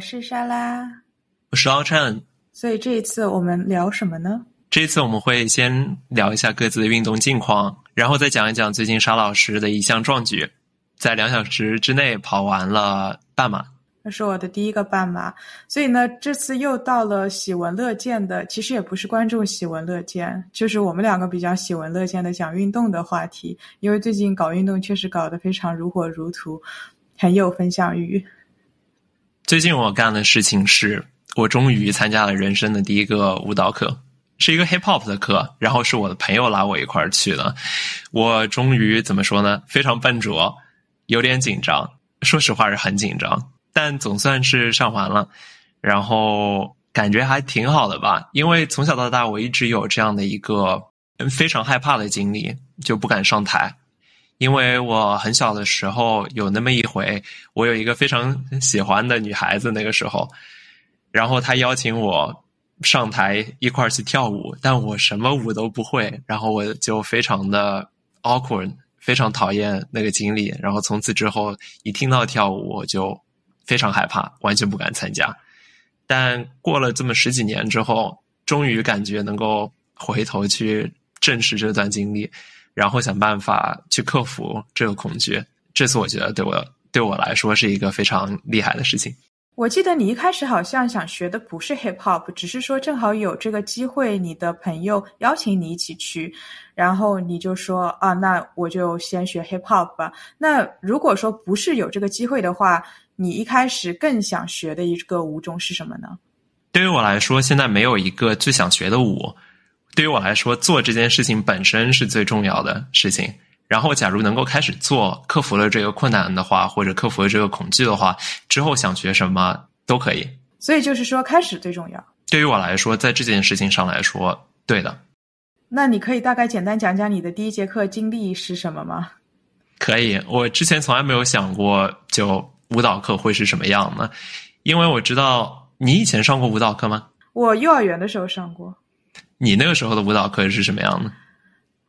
是莎拉，我是奥琛。所以这一次我们聊什么呢？这一次我们会先聊一下各自的运动近况，然后再讲一讲最近沙老师的一项壮举，在两小时之内跑完了半马。那是我的第一个半马，所以呢，这次又到了喜闻乐见的，其实也不是观众喜闻乐见，就是我们两个比较喜闻乐见的讲运动的话题。因为最近搞运动确实搞得非常如火如荼，很有分享欲。最近我干的事情是我终于参加了人生的第一个舞蹈课，是一个 hip hop 的课，然后是我的朋友拉我一块儿去的。我终于怎么说呢？非常笨拙，有点紧张，说实话是很紧张。但总算是上完了，然后感觉还挺好的吧。因为从小到大，我一直有这样的一个非常害怕的经历，就不敢上台。因为我很小的时候有那么一回，我有一个非常喜欢的女孩子，那个时候，然后她邀请我上台一块儿去跳舞，但我什么舞都不会，然后我就非常的 awkward，非常讨厌那个经历。然后从此之后，一听到跳舞我就。非常害怕，完全不敢参加。但过了这么十几年之后，终于感觉能够回头去正视这段经历，然后想办法去克服这个恐惧。这次我觉得对我对我来说是一个非常厉害的事情。我记得你一开始好像想学的不是 hip hop，只是说正好有这个机会，你的朋友邀请你一起去，然后你就说啊，那我就先学 hip hop 吧。那如果说不是有这个机会的话，你一开始更想学的一个舞种是什么呢？对于我来说，现在没有一个最想学的舞。对于我来说，做这件事情本身是最重要的事情。然后，假如能够开始做，克服了这个困难的话，或者克服了这个恐惧的话，之后想学什么都可以。所以就是说，开始最重要。对于我来说，在这件事情上来说，对的。那你可以大概简单讲讲你的第一节课经历是什么吗？可以，我之前从来没有想过就。舞蹈课会是什么样呢？因为我知道你以前上过舞蹈课吗？我幼儿园的时候上过。你那个时候的舞蹈课是什么样的？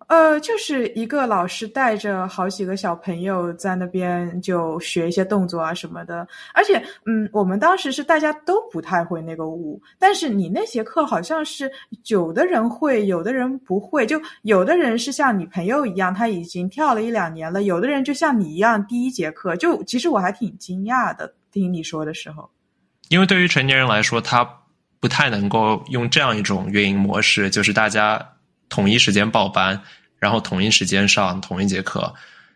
呃，就是一个老师带着好几个小朋友在那边就学一些动作啊什么的，而且，嗯，我们当时是大家都不太会那个舞，但是你那节课好像是有的人会，有的人不会，就有的人是像你朋友一样，他已经跳了一两年了，有的人就像你一样，第一节课就其实我还挺惊讶的，听你说的时候，因为对于成年人来说，他不太能够用这样一种运营模式，就是大家统一时间报班。然后统一时间上同一节课，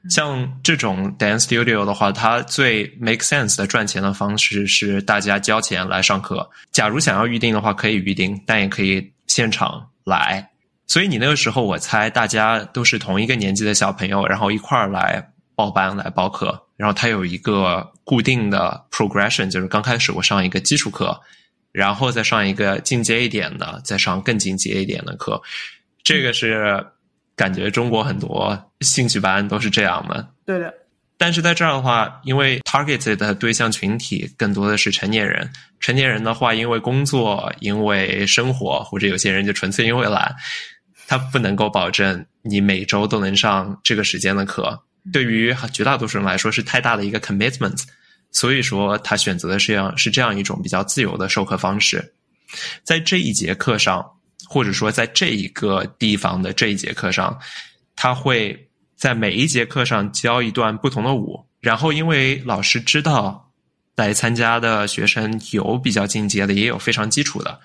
像这种 dance studio 的话，它最 make sense 的赚钱的方式是大家交钱来上课。假如想要预定的话，可以预定，但也可以现场来。所以你那个时候，我猜大家都是同一个年纪的小朋友，然后一块儿来报班来报课。然后它有一个固定的 progression，就是刚开始我上一个基础课，然后再上一个进阶一点的，再上更进阶一点的课。这个是。感觉中国很多兴趣班都是这样的，对的。但是在这儿的话，因为 target 的对象群体更多的是成年人，成年人的话，因为工作、因为生活，或者有些人就纯粹因为懒，他不能够保证你每周都能上这个时间的课。对于绝大多数人来说，是太大的一个 commitment，所以说他选择的是这样是这样一种比较自由的授课方式，在这一节课上。或者说，在这一个地方的这一节课上，他会在每一节课上教一段不同的舞。然后，因为老师知道来参加的学生有比较进阶的，也有非常基础的，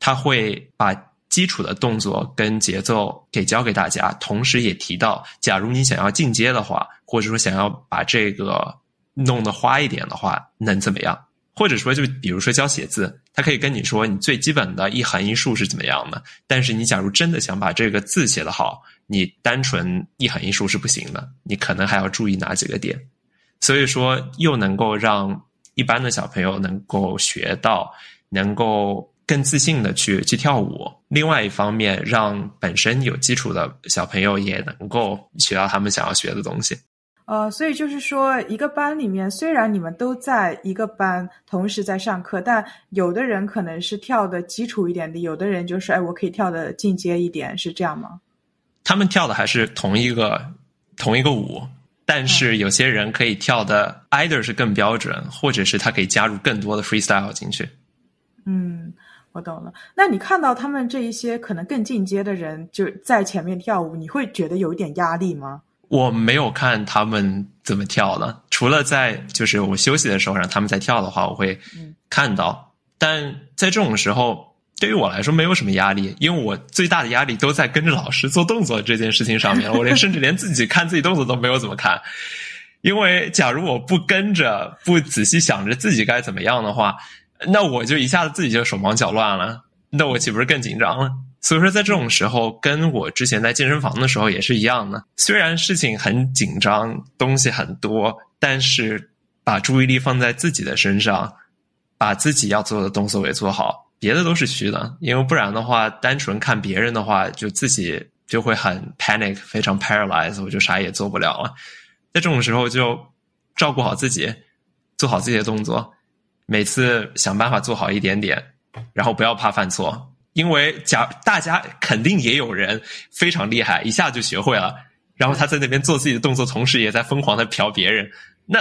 他会把基础的动作跟节奏给教给大家。同时，也提到，假如你想要进阶的话，或者说想要把这个弄得花一点的话，能怎么样？或者说，就比如说教写字，他可以跟你说你最基本的一横一竖是怎么样的。但是你假如真的想把这个字写得好，你单纯一横一竖是不行的，你可能还要注意哪几个点。所以说，又能够让一般的小朋友能够学到，能够更自信的去去跳舞。另外一方面，让本身有基础的小朋友也能够学到他们想要学的东西。呃，所以就是说，一个班里面，虽然你们都在一个班，同时在上课，但有的人可能是跳的基础一点的，有的人就是，哎，我可以跳的进阶一点，是这样吗？他们跳的还是同一个同一个舞。但是有些人可以跳的 either 是更标准，或者是他可以加入更多的 freestyle 进去。嗯，我懂了。那你看到他们这一些可能更进阶的人就在前面跳舞，你会觉得有一点压力吗？我没有看他们怎么跳的，除了在就是我休息的时候让他们在跳的话，我会看到。但在这种时候，对于我来说没有什么压力，因为我最大的压力都在跟着老师做动作这件事情上面。我连甚至连自己看自己动作都没有怎么看，因为假如我不跟着，不仔细想着自己该怎么样的话。那我就一下子自己就手忙脚乱了，那我岂不是更紧张了？所以说，在这种时候，跟我之前在健身房的时候也是一样的。虽然事情很紧张，东西很多，但是把注意力放在自己的身上，把自己要做的动作也做好，别的都是虚的。因为不然的话，单纯看别人的话，就自己就会很 panic，非常 paralyzed，我就啥也做不了了。在这种时候，就照顾好自己，做好自己的动作。每次想办法做好一点点，然后不要怕犯错，因为假大家肯定也有人非常厉害，一下就学会了，然后他在那边做自己的动作，同时也在疯狂的嫖别人。那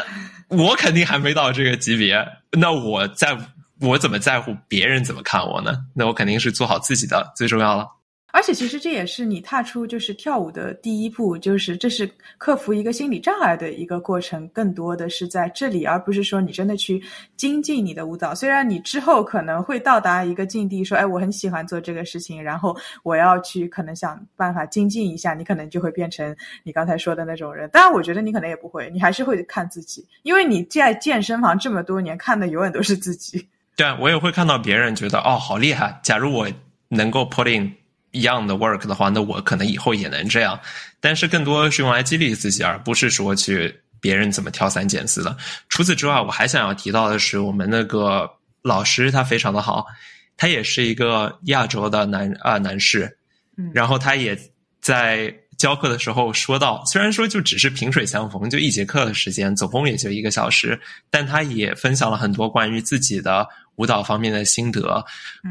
我肯定还没到这个级别，那我在我怎么在乎别人怎么看我呢？那我肯定是做好自己的最重要了。而且其实这也是你踏出就是跳舞的第一步，就是这是克服一个心理障碍的一个过程，更多的是在这里，而不是说你真的去精进你的舞蹈。虽然你之后可能会到达一个境地，说哎，我很喜欢做这个事情，然后我要去可能想办法精进一下，你可能就会变成你刚才说的那种人。当然，我觉得你可能也不会，你还是会看自己，因为你在健身房这么多年，看的永远都是自己。对啊，我也会看到别人觉得哦，好厉害。假如我能够 put in。一样的 work 的话，那我可能以后也能这样。但是更多是用来激励自己，而不是说去别人怎么挑三拣四的。除此之外，我还想要提到的是，我们那个老师他非常的好，他也是一个亚洲的男啊男士，然后他也在教课的时候说到，虽然说就只是萍水相逢，就一节课的时间，总共也就一个小时，但他也分享了很多关于自己的舞蹈方面的心得，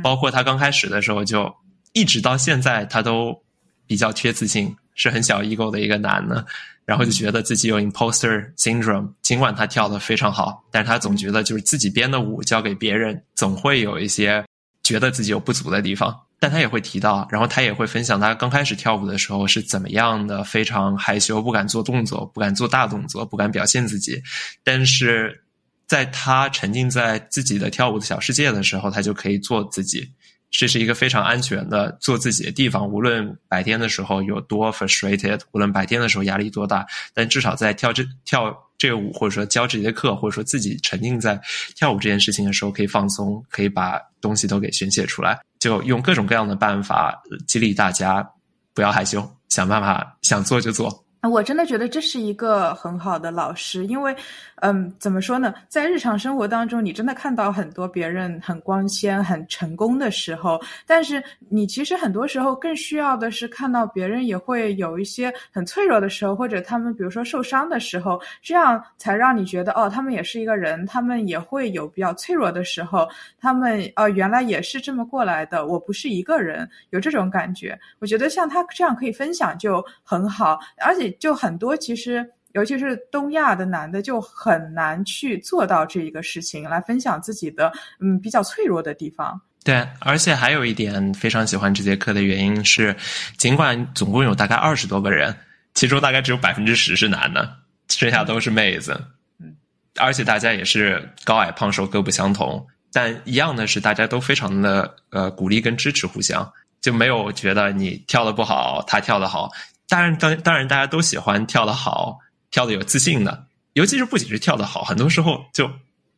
包括他刚开始的时候就。一直到现在，他都比较缺自信，是很小 ego 的一个男的，然后就觉得自己有 imposter syndrome。尽管他跳的非常好，但是他总觉得就是自己编的舞交给别人，总会有一些觉得自己有不足的地方。但他也会提到，然后他也会分享他刚开始跳舞的时候是怎么样的，非常害羞，不敢做动作，不敢做大动作，不敢表现自己。但是在他沉浸在自己的跳舞的小世界的时候，他就可以做自己。这是一个非常安全的做自己的地方，无论白天的时候有多 frustrated，无论白天的时候压力多大，但至少在跳这跳这个舞，或者说教这节课，或者说自己沉浸在跳舞这件事情的时候，可以放松，可以把东西都给宣泄出来，就用各种各样的办法激励大家不要害羞，想办法想做就做。我真的觉得这是一个很好的老师，因为，嗯，怎么说呢，在日常生活当中，你真的看到很多别人很光鲜、很成功的时候，但是你其实很多时候更需要的是看到别人也会有一些很脆弱的时候，或者他们比如说受伤的时候，这样才让你觉得哦，他们也是一个人，他们也会有比较脆弱的时候，他们哦原来也是这么过来的，我不是一个人，有这种感觉。我觉得像他这样可以分享就很好，而且。就很多，其实尤其是东亚的男的，就很难去做到这一个事情，来分享自己的嗯比较脆弱的地方。对，而且还有一点非常喜欢这节课的原因是，尽管总共有大概二十多个人，其中大概只有百分之十是男的，剩下都是妹子。嗯，而且大家也是高矮胖瘦各不相同，但一样的是，大家都非常的呃鼓励跟支持互相，就没有觉得你跳的不好，他跳的好。当然，当当然，大家都喜欢跳的好、跳的有自信的。尤其是不仅是跳得好，很多时候就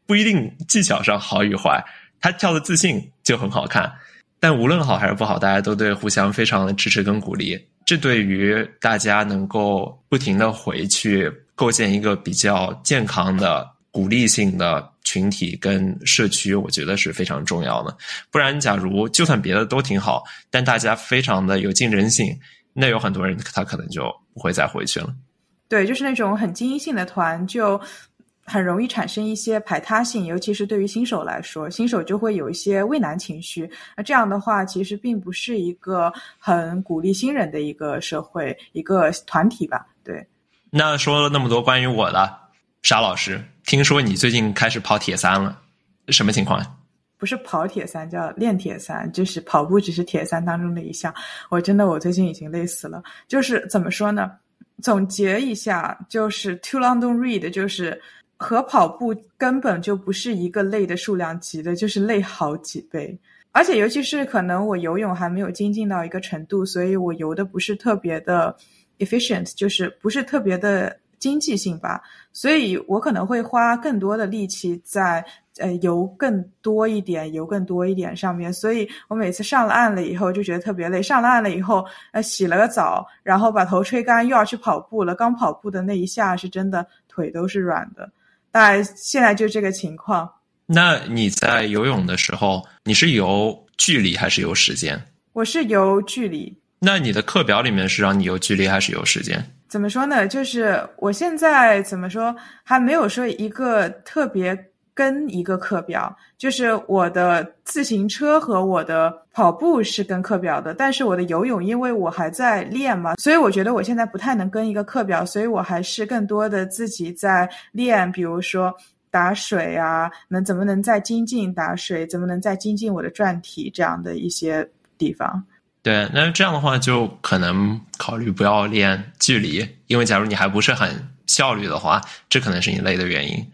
不一定技巧上好与坏，他跳的自信就很好看。但无论好还是不好，大家都对互相非常的支持跟鼓励。这对于大家能够不停的回去构建一个比较健康的鼓励性的群体跟社区，我觉得是非常重要的。不然，假如就算别的都挺好，但大家非常的有竞争性。那有很多人，他可能就不会再回去了。对，就是那种很精英性的团，就很容易产生一些排他性，尤其是对于新手来说，新手就会有一些畏难情绪。那这样的话，其实并不是一个很鼓励新人的一个社会、一个团体吧？对。那说了那么多关于我的，沙老师，听说你最近开始跑铁三了，什么情况？不是跑铁三，叫练铁三，就是跑步只是铁三当中的一项。我真的，我最近已经累死了。就是怎么说呢？总结一下，就是 too long don't read，就是和跑步根本就不是一个累的数量级的，就是累好几倍。而且尤其是可能我游泳还没有精进到一个程度，所以我游的不是特别的 efficient，就是不是特别的经济性吧。所以我可能会花更多的力气在。呃，游更多一点，游更多一点上面，所以我每次上了岸了以后就觉得特别累。上了岸了以后，呃，洗了个澡，然后把头吹干，又要去跑步了。刚跑步的那一下是真的腿都是软的，大概现在就这个情况。那你在游泳的时候，你是游距离还是游时间？我是游距离。那你的课表里面是让你游距离还是游时间？怎么说呢？就是我现在怎么说，还没有说一个特别。跟一个课表，就是我的自行车和我的跑步是跟课表的，但是我的游泳，因为我还在练嘛，所以我觉得我现在不太能跟一个课表，所以我还是更多的自己在练，比如说打水啊，能怎么能再精进打水，怎么能再精进我的转体这样的一些地方。对，那这样的话就可能考虑不要练距离，因为假如你还不是很效率的话，这可能是你累的原因。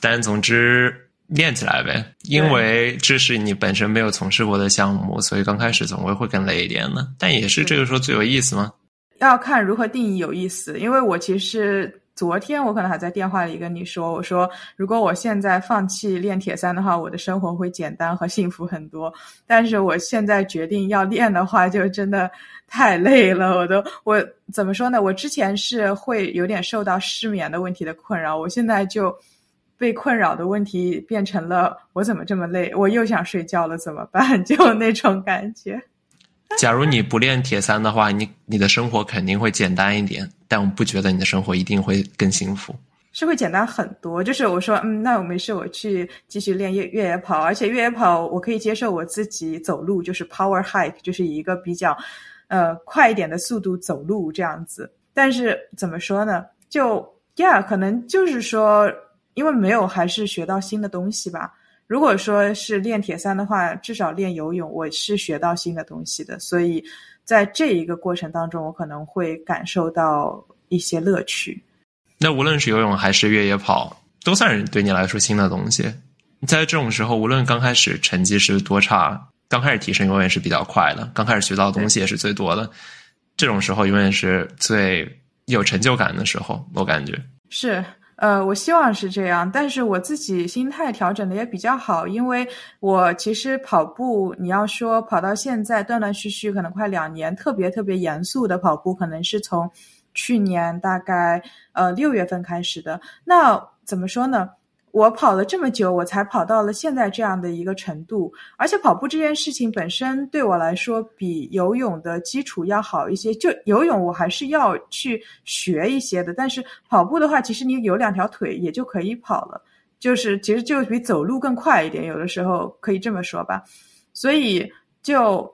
但总之练起来呗，因为这是你本身没有从事过的项目，所以刚开始总归会更累一点的。但也是这个时候最有意思吗？要看如何定义有意思。因为我其实昨天我可能还在电话里跟你说，我说如果我现在放弃练铁三的话，我的生活会简单和幸福很多。但是我现在决定要练的话，就真的太累了。我都我怎么说呢？我之前是会有点受到失眠的问题的困扰，我现在就。被困扰的问题变成了我怎么这么累？我又想睡觉了，怎么办？就那种感觉。假如你不练铁三的话，你你的生活肯定会简单一点，但我不觉得你的生活一定会更幸福。是会简单很多。就是我说，嗯，那我没事，我去继续练越越野跑，而且越野跑我可以接受我自己走路，就是 power hike，就是以一个比较呃快一点的速度走路这样子。但是怎么说呢？就 yeah，可能就是说。因为没有，还是学到新的东西吧。如果说是练铁三的话，至少练游泳，我是学到新的东西的。所以在这一个过程当中，我可能会感受到一些乐趣。那无论是游泳还是越野跑，都算是对你来说新的东西。在这种时候，无论刚开始成绩是多差，刚开始提升永远是比较快的，刚开始学到的东西也是最多的。这种时候永远是最有成就感的时候，我感觉是。呃，我希望是这样，但是我自己心态调整的也比较好，因为我其实跑步，你要说跑到现在断断续续，可能快两年，特别特别严肃的跑步，可能是从去年大概呃六月份开始的。那怎么说呢？我跑了这么久，我才跑到了现在这样的一个程度。而且跑步这件事情本身对我来说，比游泳的基础要好一些。就游泳，我还是要去学一些的。但是跑步的话，其实你有两条腿也就可以跑了，就是其实就比走路更快一点。有的时候可以这么说吧。所以就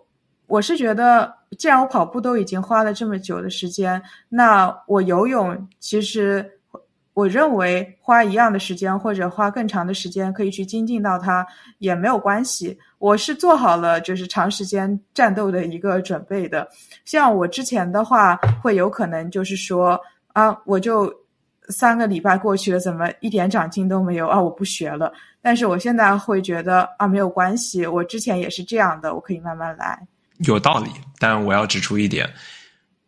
我是觉得，既然我跑步都已经花了这么久的时间，那我游泳其实。我认为花一样的时间或者花更长的时间可以去精进到它也没有关系。我是做好了就是长时间战斗的一个准备的。像我之前的话，会有可能就是说啊，我就三个礼拜过去了，怎么一点长进都没有啊？我不学了。但是我现在会觉得啊，没有关系，我之前也是这样的，我可以慢慢来。有道理，但我要指出一点，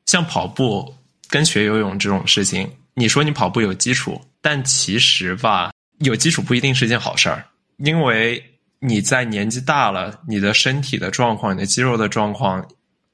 像跑步跟学游泳这种事情。你说你跑步有基础，但其实吧，有基础不一定是件好事儿，因为你在年纪大了，你的身体的状况、你的肌肉的状况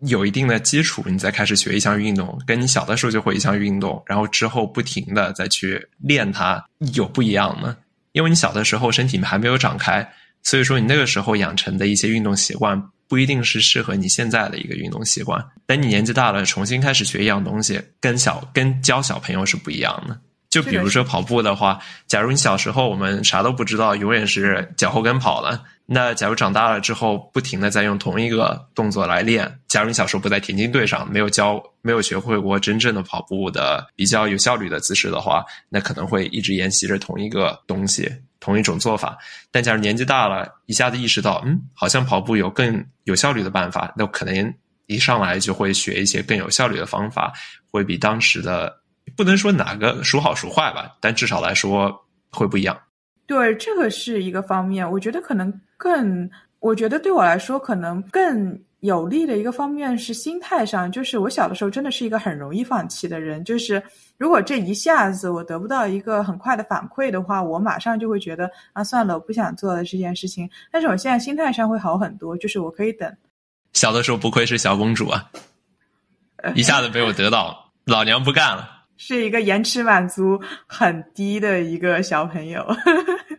有一定的基础，你再开始学一项运动，跟你小的时候就会一项运动，然后之后不停的再去练它，有不一样呢。因为你小的时候身体还没有长开，所以说你那个时候养成的一些运动习惯。不一定是适合你现在的一个运动习惯。等你年纪大了，重新开始学一样东西，跟小跟教小朋友是不一样的。就比如说跑步的话，假如你小时候我们啥都不知道，永远是脚后跟跑了，那假如长大了之后，不停的在用同一个动作来练，假如你小时候不在田径队上，没有教，没有学会过真正的跑步的比较有效率的姿势的话，那可能会一直沿袭着同一个东西，同一种做法。但假如年纪大了，一下子意识到，嗯，好像跑步有更有效率的办法，那可能一上来就会学一些更有效率的方法，会比当时的不能说哪个孰好孰坏吧，但至少来说会不一样。对，这个是一个方面，我觉得可能。更，我觉得对我来说，可能更有利的一个方面是心态上。就是我小的时候真的是一个很容易放弃的人。就是如果这一下子我得不到一个很快的反馈的话，我马上就会觉得啊，算了，我不想做了这件事情。但是我现在心态上会好很多，就是我可以等。小的时候不愧是小公主啊，一下子被我得到，老娘不干了。是一个延迟满足很低的一个小朋友。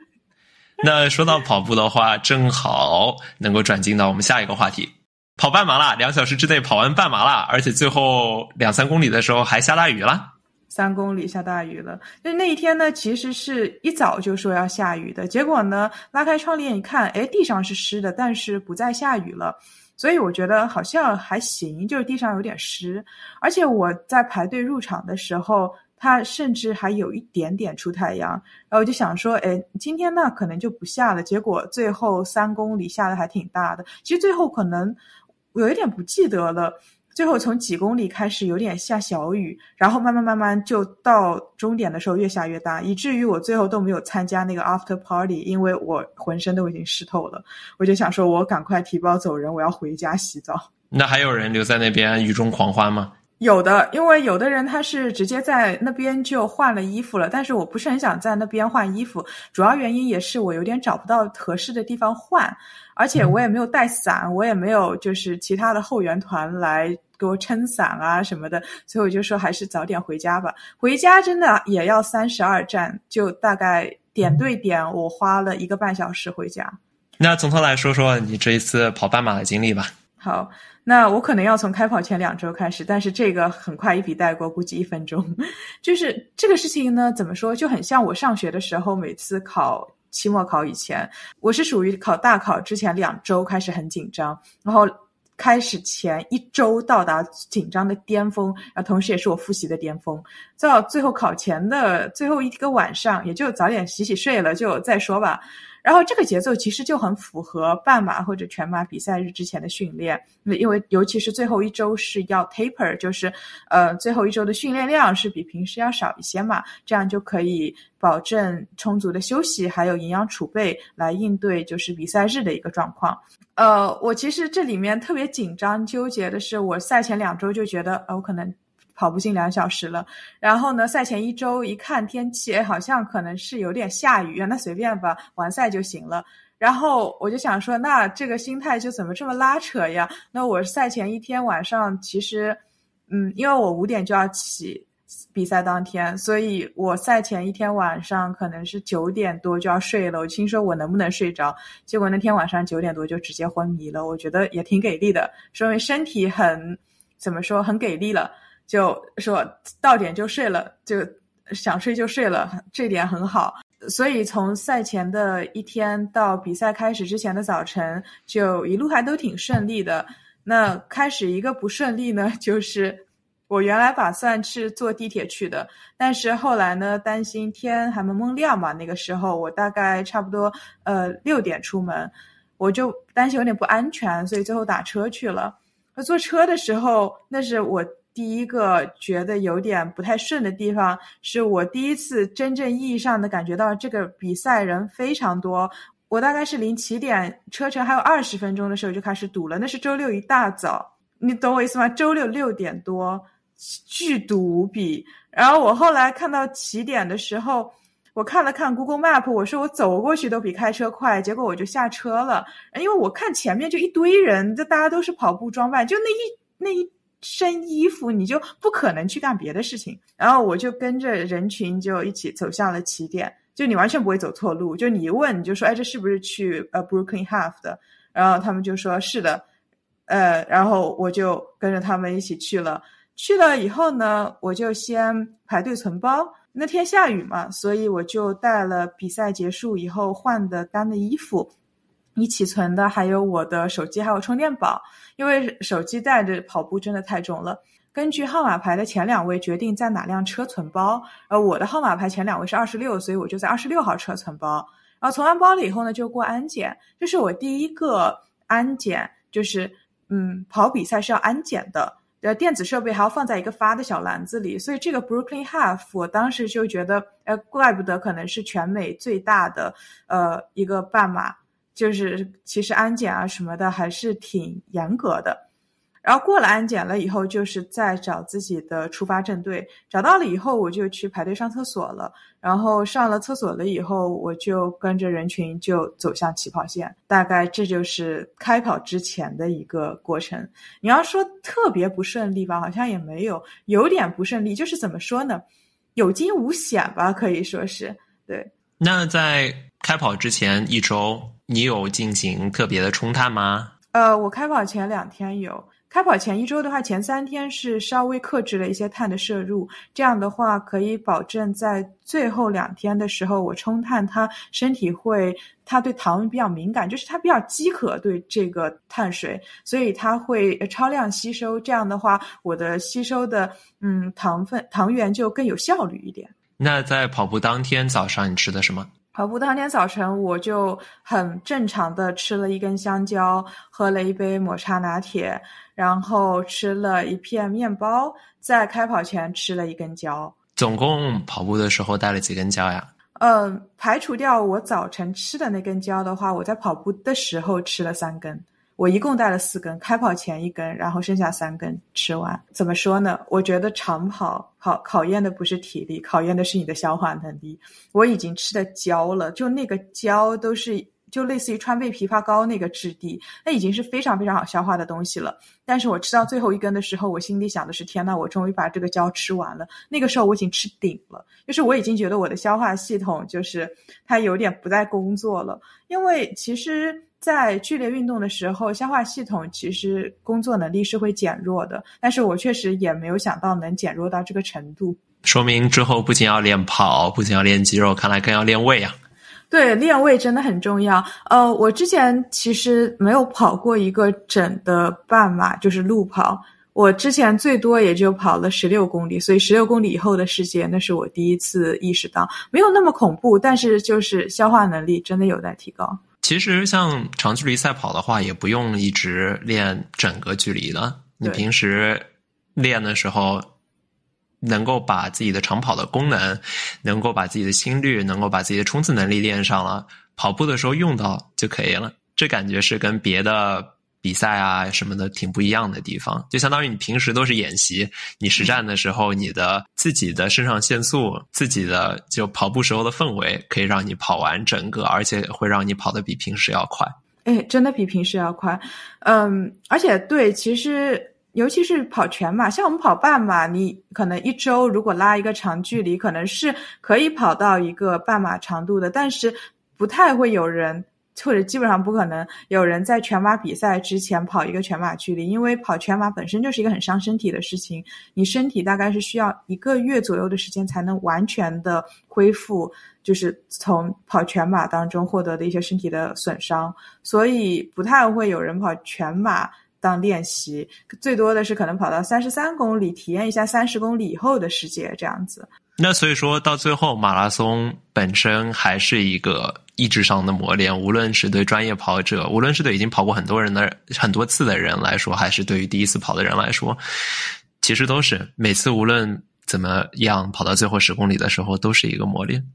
那说到跑步的话，正好能够转进到我们下一个话题，跑半马啦，两小时之内跑完半马啦，而且最后两三公里的时候还下大雨了。三公里下大雨了，就那一天呢，其实是一早就说要下雨的，结果呢，拉开窗帘一看，哎，地上是湿的，但是不再下雨了，所以我觉得好像还行，就是地上有点湿，而且我在排队入场的时候。它甚至还有一点点出太阳，然后我就想说，哎，今天呢可能就不下了。结果最后三公里下的还挺大的。其实最后可能我有一点不记得了，最后从几公里开始有点下小雨，然后慢慢慢慢就到终点的时候越下越大，以至于我最后都没有参加那个 after party，因为我浑身都已经湿透了。我就想说，我赶快提包走人，我要回家洗澡。那还有人留在那边雨中狂欢吗？有的，因为有的人他是直接在那边就换了衣服了，但是我不是很想在那边换衣服，主要原因也是我有点找不到合适的地方换，而且我也没有带伞，我也没有就是其他的后援团来给我撑伞啊什么的，所以我就说还是早点回家吧。回家真的也要三十二站，就大概点对点，我花了一个半小时回家。那从头来说说你这一次跑半马的经历吧。好。那我可能要从开跑前两周开始，但是这个很快一笔带过，估计一分钟。就是这个事情呢，怎么说就很像我上学的时候，每次考期末考以前，我是属于考大考之前两周开始很紧张，然后开始前一周到达紧张的巅峰，啊，同时也是我复习的巅峰。到最后考前的最后一个晚上，也就早点洗洗睡了，就再说吧。然后这个节奏其实就很符合半马或者全马比赛日之前的训练，那因为尤其是最后一周是要 taper，就是呃最后一周的训练量是比平时要少一些嘛，这样就可以保证充足的休息，还有营养储备来应对就是比赛日的一个状况。呃，我其实这里面特别紧张纠结的是，我赛前两周就觉得呃我可能。跑不进两小时了，然后呢？赛前一周一看天气，哎，好像可能是有点下雨，那随便吧，完赛就行了。然后我就想说，那这个心态就怎么这么拉扯呀？那我赛前一天晚上，其实，嗯，因为我五点就要起比赛当天，所以我赛前一天晚上可能是九点多就要睡了。我听说我能不能睡着，结果那天晚上九点多就直接昏迷了。我觉得也挺给力的，说明身体很怎么说，很给力了。就说到点就睡了，就想睡就睡了，这点很好。所以从赛前的一天到比赛开始之前的早晨，就一路还都挺顺利的。那开始一个不顺利呢，就是我原来打算是坐地铁去的，但是后来呢，担心天还没蒙亮嘛，那个时候我大概差不多呃六点出门，我就担心有点不安全，所以最后打车去了。那坐车的时候，那是我。第一个觉得有点不太顺的地方，是我第一次真正意义上的感觉到这个比赛人非常多。我大概是离起点车程还有二十分钟的时候就开始堵了，那是周六一大早，你懂我意思吗？周六六点多，巨堵无比。然后我后来看到起点的时候，我看了看 Google Map，我说我走过去都比开车快，结果我就下车了，因为我看前面就一堆人，就大家都是跑步装扮，就那一那一。身衣服你就不可能去干别的事情，然后我就跟着人群就一起走向了起点，就你完全不会走错路，就你一问你就说，哎，这是不是去呃 Brooklyn Half 的？然后他们就说是的，呃，然后我就跟着他们一起去了。去了以后呢，我就先排队存包。那天下雨嘛，所以我就带了比赛结束以后换的干的衣服。你起存的还有我的手机，还有充电宝，因为手机带着跑步真的太重了。根据号码牌的前两位决定在哪辆车存包，呃，我的号码牌前两位是二十六，所以我就在二十六号车存包。然后存完包了以后呢，就过安检，这是我第一个安检，就是嗯，跑比赛是要安检的，呃，电子设备还要放在一个发的小篮子里，所以这个 Brooklyn Half 我当时就觉得，呃，怪不得可能是全美最大的呃一个半马，就是其实安检啊什么的还是挺严格的。然后过了安检了以后，就是在找自己的出发正队。找到了以后，我就去排队上厕所了。然后上了厕所了以后，我就跟着人群就走向起跑线。大概这就是开跑之前的一个过程。你要说特别不顺利吧，好像也没有，有点不顺利。就是怎么说呢，有惊无险吧，可以说是对。那在开跑之前一周，你有进行特别的冲碳吗？呃，我开跑前两天有。开跑前一周的话，前三天是稍微克制了一些碳的摄入，这样的话可以保证在最后两天的时候，我冲碳，它身体会，它对糖比较敏感，就是它比较饥渴对这个碳水，所以它会超量吸收。这样的话，我的吸收的嗯糖分糖原就更有效率一点。那在跑步当天早上，你吃的什么？跑步当天早晨，我就很正常的吃了一根香蕉，喝了一杯抹茶拿铁。然后吃了一片面包，在开跑前吃了一根蕉。总共跑步的时候带了几根蕉呀？嗯，排除掉我早晨吃的那根蕉的话，我在跑步的时候吃了三根。我一共带了四根，开跑前一根，然后剩下三根吃完。怎么说呢？我觉得长跑考考验的不是体力，考验的是你的消化能力。我已经吃的焦了，就那个焦都是。就类似于川贝枇杷膏那个质地，那已经是非常非常好消化的东西了。但是我吃到最后一根的时候，我心里想的是：天呐，我终于把这个胶吃完了。那个时候我已经吃顶了，就是我已经觉得我的消化系统就是它有点不在工作了。因为其实，在剧烈运动的时候，消化系统其实工作能力是会减弱的。但是我确实也没有想到能减弱到这个程度。说明之后不仅要练跑，不仅要练肌肉，看来更要练胃啊。对，练胃真的很重要。呃，我之前其实没有跑过一个整的半马，就是路跑。我之前最多也就跑了十六公里，所以十六公里以后的世界，那是我第一次意识到没有那么恐怖，但是就是消化能力真的有待提高。其实像长距离赛跑的话，也不用一直练整个距离的，你平时练的时候。能够把自己的长跑的功能，能够把自己的心率，能够把自己的冲刺能力练上了，跑步的时候用到就可以了。这感觉是跟别的比赛啊什么的挺不一样的地方。就相当于你平时都是演习，你实战的时候，你的自己的肾上腺素，自己的就跑步时候的氛围，可以让你跑完整个，而且会让你跑得比平时要快。哎，真的比平时要快。嗯，而且对，其实。尤其是跑全马，像我们跑半马，你可能一周如果拉一个长距离，可能是可以跑到一个半马长度的，但是不太会有人，或者基本上不可能有人在全马比赛之前跑一个全马距离，因为跑全马本身就是一个很伤身体的事情，你身体大概是需要一个月左右的时间才能完全的恢复，就是从跑全马当中获得的一些身体的损伤，所以不太会有人跑全马。当练习最多的是可能跑到三十三公里，体验一下三十公里以后的世界这样子。那所以说到最后，马拉松本身还是一个意志上的磨练，无论是对专业跑者，无论是对已经跑过很多人的很多次的人来说，还是对于第一次跑的人来说，其实都是每次无论怎么样跑到最后十公里的时候，都是一个磨练。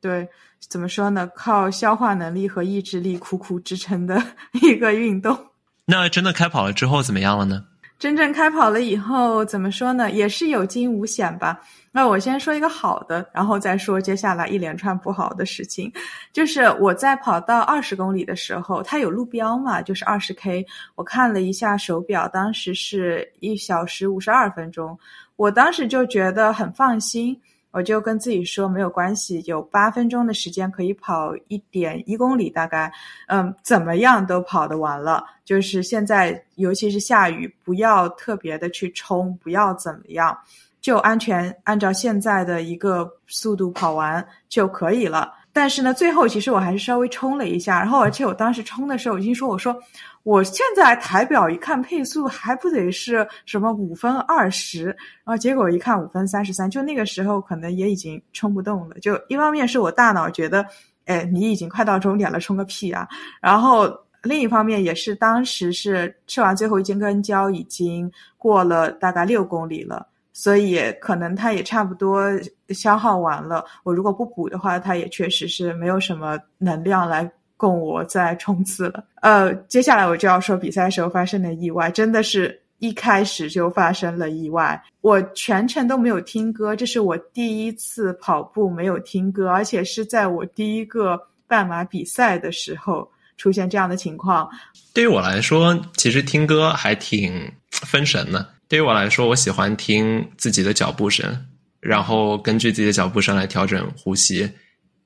对，怎么说呢？靠消化能力和意志力苦苦支撑的 一个运动。那真的开跑了之后怎么样了呢？真正开跑了以后，怎么说呢？也是有惊无险吧。那我先说一个好的，然后再说接下来一连串不好的事情。就是我在跑到二十公里的时候，它有路标嘛，就是二十 K。我看了一下手表，当时是一小时五十二分钟。我当时就觉得很放心。我就跟自己说没有关系，有八分钟的时间可以跑一点一公里，大概，嗯，怎么样都跑得完了。就是现在，尤其是下雨，不要特别的去冲，不要怎么样，就安全按照现在的一个速度跑完就可以了。但是呢，最后其实我还是稍微冲了一下，然后而且我当时冲的时候，已经说我说我现在台表一看配速还不得是什么五分二十，然后结果一看五分三十三，就那个时候可能也已经冲不动了。就一方面是我大脑觉得，哎，你已经快到终点了，冲个屁啊！然后另一方面也是当时是吃完最后一斤根胶已经过了大概六公里了。所以可能它也差不多消耗完了。我如果不补的话，它也确实是没有什么能量来供我再冲刺了。呃，接下来我就要说比赛时候发生的意外，真的是一开始就发生了意外。我全程都没有听歌，这是我第一次跑步没有听歌，而且是在我第一个半马比赛的时候出现这样的情况。对于我来说，其实听歌还挺分神的。对于我来说，我喜欢听自己的脚步声，然后根据自己的脚步声来调整呼吸，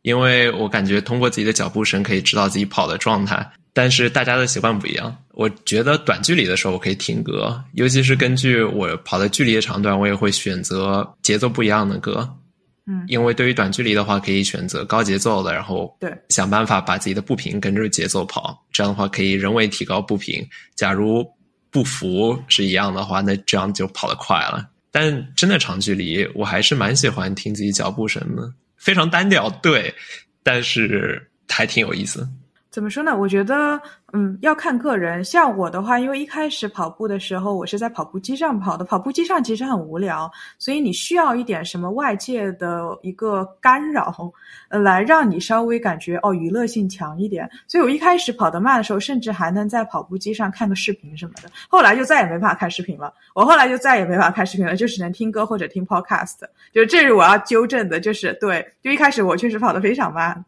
因为我感觉通过自己的脚步声可以知道自己跑的状态。但是大家的习惯不一样，我觉得短距离的时候我可以听歌，尤其是根据我跑的距离的长短，我也会选择节奏不一样的歌。嗯，因为对于短距离的话，可以选择高节奏的，然后对想办法把自己的步频跟着节奏跑，这样的话可以人为提高步频。假如步幅是一样的话，那这样就跑得快了。但真的长距离，我还是蛮喜欢听自己脚步声的，非常单调，对，但是还挺有意思。怎么说呢？我觉得，嗯，要看个人。像我的话，因为一开始跑步的时候，我是在跑步机上跑的。跑步机上其实很无聊，所以你需要一点什么外界的一个干扰，呃，来让你稍微感觉哦娱乐性强一点。所以我一开始跑得慢的时候，甚至还能在跑步机上看个视频什么的。后来就再也没法看视频了。我后来就再也没法看视频了，就只能听歌或者听 podcast。就这是我要纠正的，就是对，就一开始我确实跑得非常慢。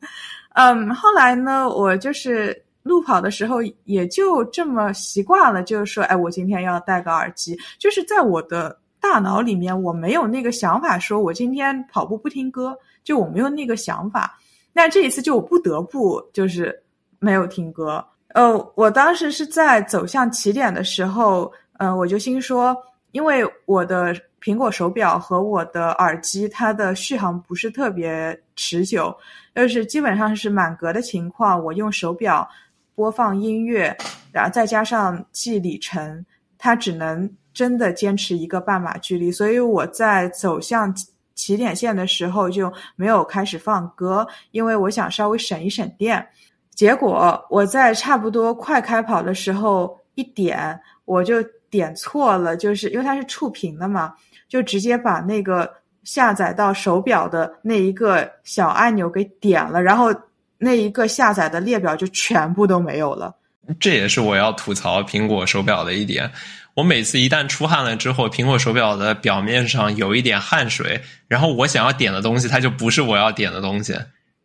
嗯，后来呢，我就是路跑的时候也就这么习惯了，就是说，哎，我今天要戴个耳机，就是在我的大脑里面，我没有那个想法，说我今天跑步不听歌，就我没有那个想法。那这一次就我不得不就是没有听歌。呃，我当时是在走向起点的时候，嗯，我就心说，因为我的苹果手表和我的耳机，它的续航不是特别持久。就是基本上是满格的情况，我用手表播放音乐，然后再加上记里程，它只能真的坚持一个半马距离。所以我在走向起点线的时候就没有开始放歌，因为我想稍微省一省电。结果我在差不多快开跑的时候一点，我就点错了，就是因为它是触屏的嘛，就直接把那个。下载到手表的那一个小按钮给点了，然后那一个下载的列表就全部都没有了。这也是我要吐槽苹果手表的一点。我每次一旦出汗了之后，苹果手表的表面上有一点汗水，然后我想要点的东西，它就不是我要点的东西。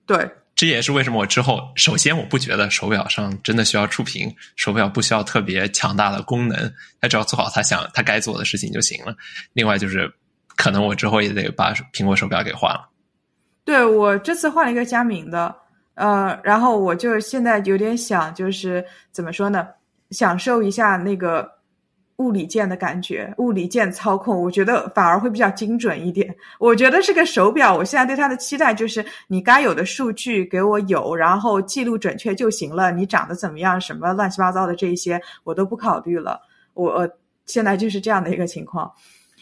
对，这也是为什么我之后，首先我不觉得手表上真的需要触屏，手表不需要特别强大的功能，它只要做好它想它该做的事情就行了。另外就是。可能我之后也得把苹果手表给换了。对我这次换了一个佳明的，呃，然后我就现在有点想，就是怎么说呢，享受一下那个物理键的感觉，物理键操控，我觉得反而会比较精准一点。我觉得这个手表，我现在对它的期待就是，你该有的数据给我有，然后记录准确就行了。你长得怎么样，什么乱七八糟的这些，我都不考虑了。我现在就是这样的一个情况。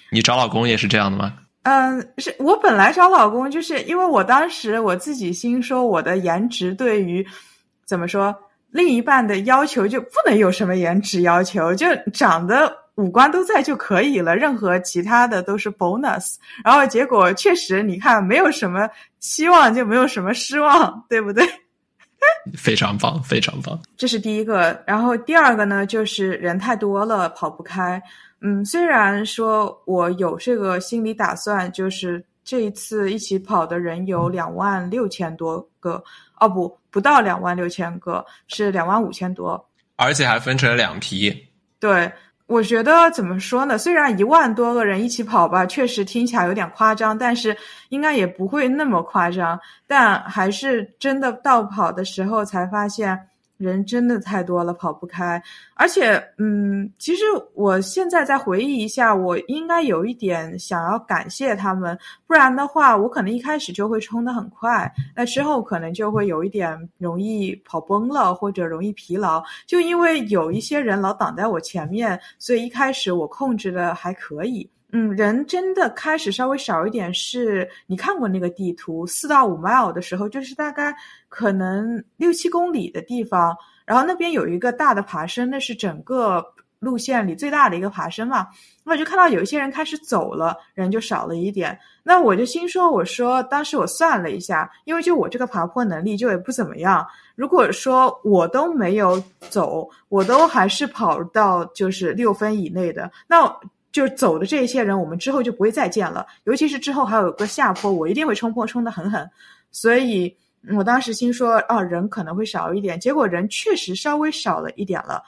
你找老公也是这样的吗？嗯，是我本来找老公，就是因为我当时我自己心说，我的颜值对于怎么说，另一半的要求就不能有什么颜值要求，就长得五官都在就可以了，任何其他的都是 bonus。然后结果确实，你看没有什么期望，就没有什么失望，对不对？非常棒，非常棒。这是第一个，然后第二个呢，就是人太多了，跑不开。嗯，虽然说我有这个心理打算，就是这一次一起跑的人有两万六千多个，哦不，不到两万六千个，是两万五千多，而且还分成了两批。对，我觉得怎么说呢？虽然一万多个人一起跑吧，确实听起来有点夸张，但是应该也不会那么夸张。但还是真的到跑的时候才发现。人真的太多了，跑不开。而且，嗯，其实我现在再回忆一下，我应该有一点想要感谢他们，不然的话，我可能一开始就会冲得很快，那之后可能就会有一点容易跑崩了，或者容易疲劳。就因为有一些人老挡在我前面，所以一开始我控制的还可以。嗯，人真的开始稍微少一点，是你看过那个地图，四到五 mile 的时候，就是大概可能六七公里的地方，然后那边有一个大的爬升，那是整个路线里最大的一个爬升嘛。那我就看到有一些人开始走了，人就少了一点。那我就心说，我说当时我算了一下，因为就我这个爬坡能力就也不怎么样，如果说我都没有走，我都还是跑到就是六分以内的，那。就走的这些人，我们之后就不会再见了。尤其是之后还有个下坡，我一定会冲破，冲得狠狠。所以我当时心说，啊，人可能会少一点。结果人确实稍微少了一点了。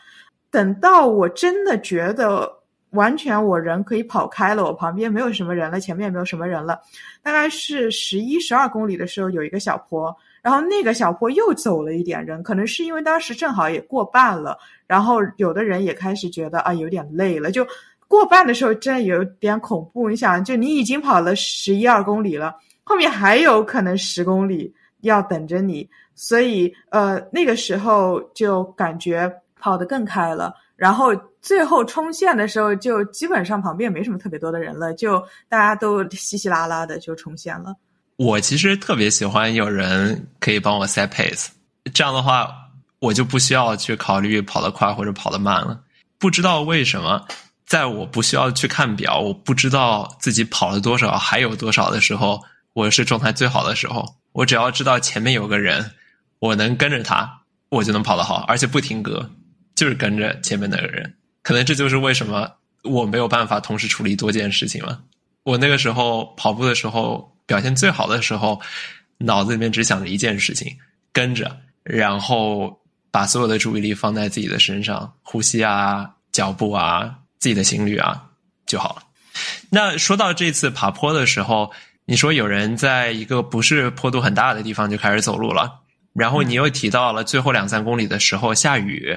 等到我真的觉得完全我人可以跑开了，我旁边没有什么人了，前面也没有什么人了，大概是十一、十二公里的时候，有一个小坡，然后那个小坡又走了一点人，可能是因为当时正好也过半了，然后有的人也开始觉得啊，有点累了，就。过半的时候真的有点恐怖，你想，就你已经跑了十一二公里了，后面还有可能十公里要等着你，所以呃那个时候就感觉跑得更开了。然后最后冲线的时候，就基本上旁边没什么特别多的人了，就大家都稀稀拉拉的就冲线了。我其实特别喜欢有人可以帮我 set pace，这样的话我就不需要去考虑跑得快或者跑得慢了。不知道为什么。在我不需要去看表，我不知道自己跑了多少，还有多少的时候，我是状态最好的时候。我只要知道前面有个人，我能跟着他，我就能跑得好，而且不停格，就是跟着前面那个人。可能这就是为什么我没有办法同时处理多件事情了。我那个时候跑步的时候表现最好的时候，脑子里面只想着一件事情，跟着，然后把所有的注意力放在自己的身上，呼吸啊，脚步啊。自己的心率啊就好了。那说到这次爬坡的时候，你说有人在一个不是坡度很大的地方就开始走路了，然后你又提到了最后两三公里的时候下雨。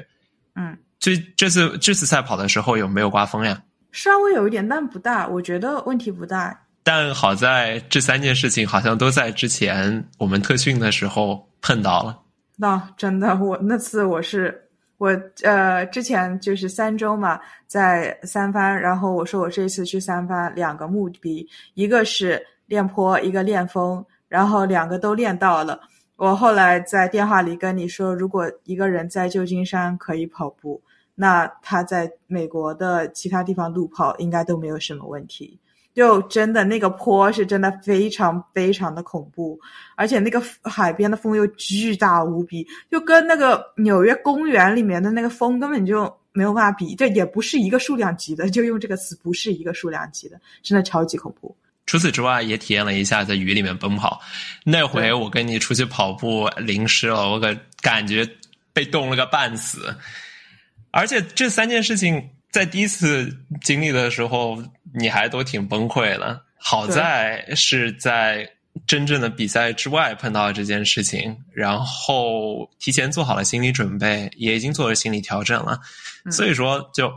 嗯，这这次这次赛跑的时候有没有刮风呀？稍微有一点，但不大，我觉得问题不大。但好在这三件事情好像都在之前我们特训的时候碰到了。那真的，我那次我是。我呃之前就是三周嘛，在三番，然后我说我这次去三番两个目的，一个是练坡，一个练风，然后两个都练到了。我后来在电话里跟你说，如果一个人在旧金山可以跑步，那他在美国的其他地方路跑应该都没有什么问题。就真的那个坡是真的非常非常的恐怖，而且那个海边的风又巨大无比，就跟那个纽约公园里面的那个风根本就没有办法比，这也不是一个数量级的，就用这个词，不是一个数量级的，真的超级恐怖。除此之外，也体验了一下在雨里面奔跑，那回我跟你出去跑步淋湿了，我可感觉被冻了个半死，而且这三件事情。在第一次经历的时候，你还都挺崩溃的。好在是在真正的比赛之外碰到这件事情，然后提前做好了心理准备，也已经做了心理调整了。所以说，就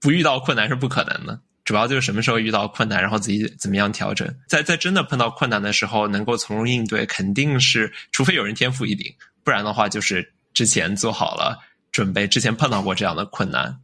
不遇到困难是不可能的。主要就是什么时候遇到困难，然后自己怎么样调整。在在真的碰到困难的时候，能够从容应对，肯定是除非有人天赋异禀，不然的话就是之前做好了准备，之前碰到过这样的困难。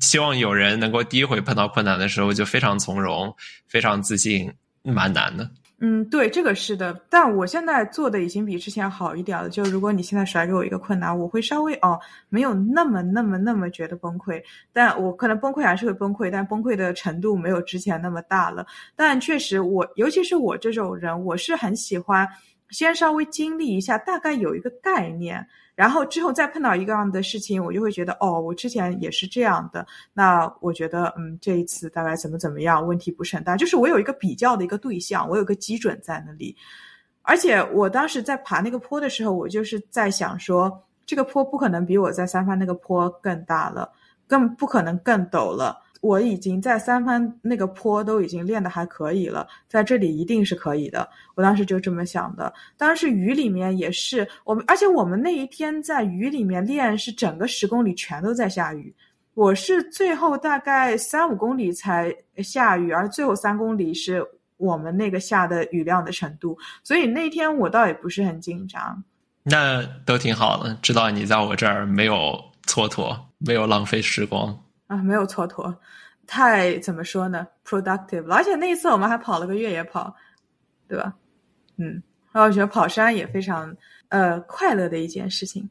希望有人能够第一回碰到困难的时候就非常从容、非常自信，蛮难的。嗯，对，这个是的。但我现在做的已经比之前好一点了。就如果你现在甩给我一个困难，我会稍微哦，没有那么、那么、那么觉得崩溃。但我可能崩溃还是会崩溃，但崩溃的程度没有之前那么大了。但确实，我尤其是我这种人，我是很喜欢先稍微经历一下，大概有一个概念。然后之后再碰到一个样的事情，我就会觉得哦，我之前也是这样的。那我觉得，嗯，这一次大概怎么怎么样，问题不是很大。就是我有一个比较的一个对象，我有个基准在那里。而且我当时在爬那个坡的时候，我就是在想说，这个坡不可能比我在三番那个坡更大了，更不可能更陡了。我已经在三番那个坡都已经练得还可以了，在这里一定是可以的。我当时就这么想的。当时雨里面也是我们，而且我们那一天在雨里面练，是整个十公里全都在下雨。我是最后大概三五公里才下雨，而最后三公里是我们那个下的雨量的程度，所以那天我倒也不是很紧张。那都挺好的，知道你在我这儿没有蹉跎，没有浪费时光。啊，没有蹉跎，太怎么说呢？productive。而且那一次我们还跑了个越野跑，对吧？嗯，然后我觉得跑山也非常呃快乐的一件事情。